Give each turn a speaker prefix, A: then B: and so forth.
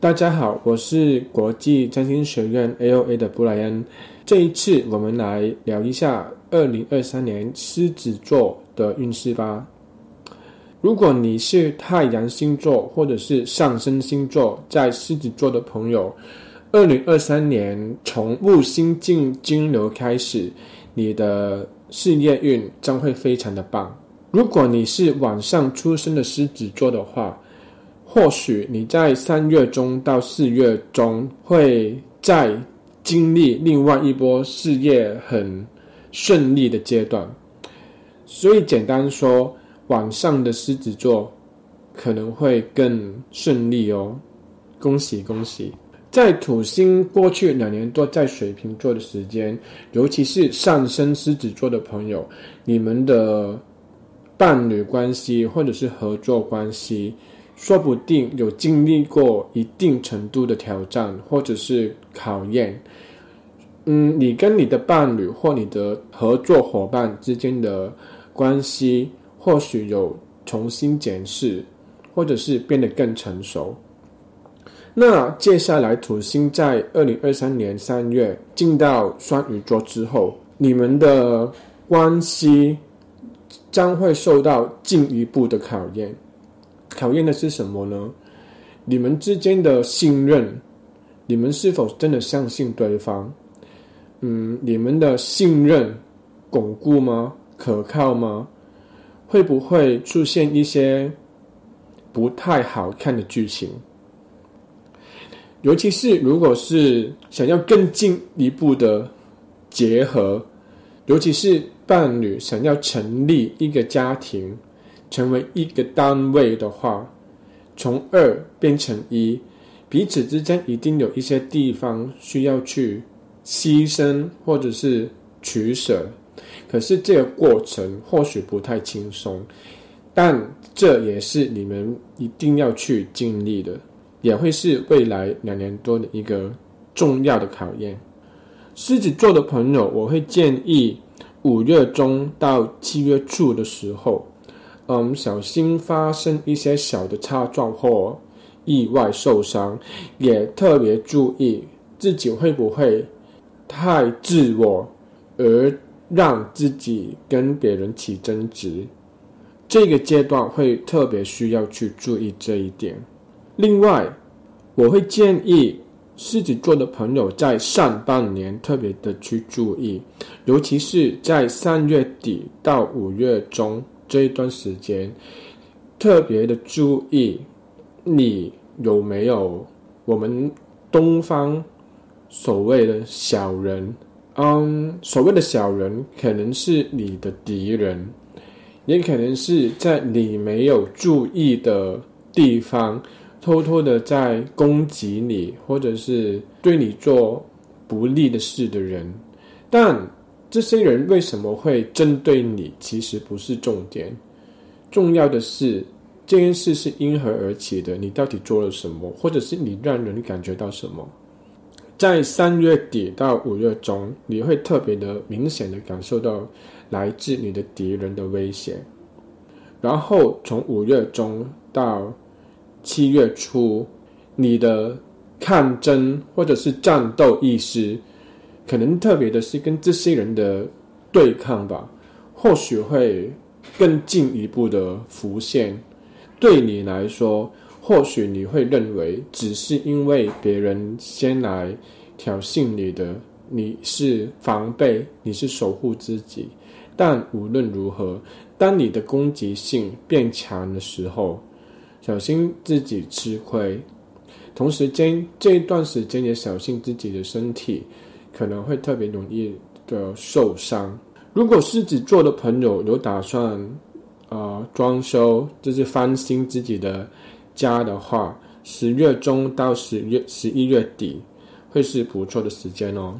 A: 大家好，我是国际占星学院 AOA 的布莱恩。这一次，我们来聊一下二零二三年狮子座的运势吧。如果你是太阳星座或者是上升星座在狮子座的朋友，二零二三年从木星进金牛开始，你的事业运将会非常的棒。如果你是晚上出生的狮子座的话，或许你在三月中到四月中会再经历另外一波事业很顺利的阶段，所以简单说，晚上的狮子座可能会更顺利哦，恭喜恭喜！在土星过去两年多在水瓶座的时间，尤其是上升狮子座的朋友，你们的伴侣关系或者是合作关系，说不定有经历过一定程度的挑战或者是考验。嗯，你跟你的伴侣或你的合作伙伴之间的关系，或许有重新检视，或者是变得更成熟。那接下来，土星在二零二三年三月进到双鱼座之后，你们的关系将会受到进一步的考验。考验的是什么呢？你们之间的信任，你们是否真的相信对方？嗯，你们的信任巩固吗？可靠吗？会不会出现一些不太好看的剧情？尤其是如果是想要更进一步的结合，尤其是伴侣想要成立一个家庭，成为一个单位的话，从二变成一，彼此之间一定有一些地方需要去牺牲或者是取舍。可是这个过程或许不太轻松，但这也是你们一定要去经历的。也会是未来两年多的一个重要的考验。狮子座的朋友，我会建议五月中到七月初的时候，嗯，小心发生一些小的擦撞或意外受伤，也特别注意自己会不会太自我，而让自己跟别人起争执。这个阶段会特别需要去注意这一点。另外，我会建议狮子座的朋友在上半年特别的去注意，尤其是在三月底到五月中这一段时间，特别的注意你有没有我们东方所谓的小人。嗯，所谓的小人可能是你的敌人，也可能是在你没有注意的地方。偷偷的在攻击你，或者是对你做不利的事的人，但这些人为什么会针对你？其实不是重点，重要的是这件事是因何而起的？你到底做了什么？或者是你让人感觉到什么？在三月底到五月中，你会特别的明显的感受到来自你的敌人的威胁，然后从五月中到。七月初，你的抗争或者是战斗意识，可能特别的是跟这些人的对抗吧，或许会更进一步的浮现。对你来说，或许你会认为只是因为别人先来挑衅你的，你是防备，你是守护自己。但无论如何，当你的攻击性变强的时候，小心自己吃亏，同时间这一段时间也小心自己的身体，可能会特别容易的受伤。如果狮子座的朋友有打算、呃、装修，就是翻新自己的家的话，十月中到十月十一月底会是不错的时间哦。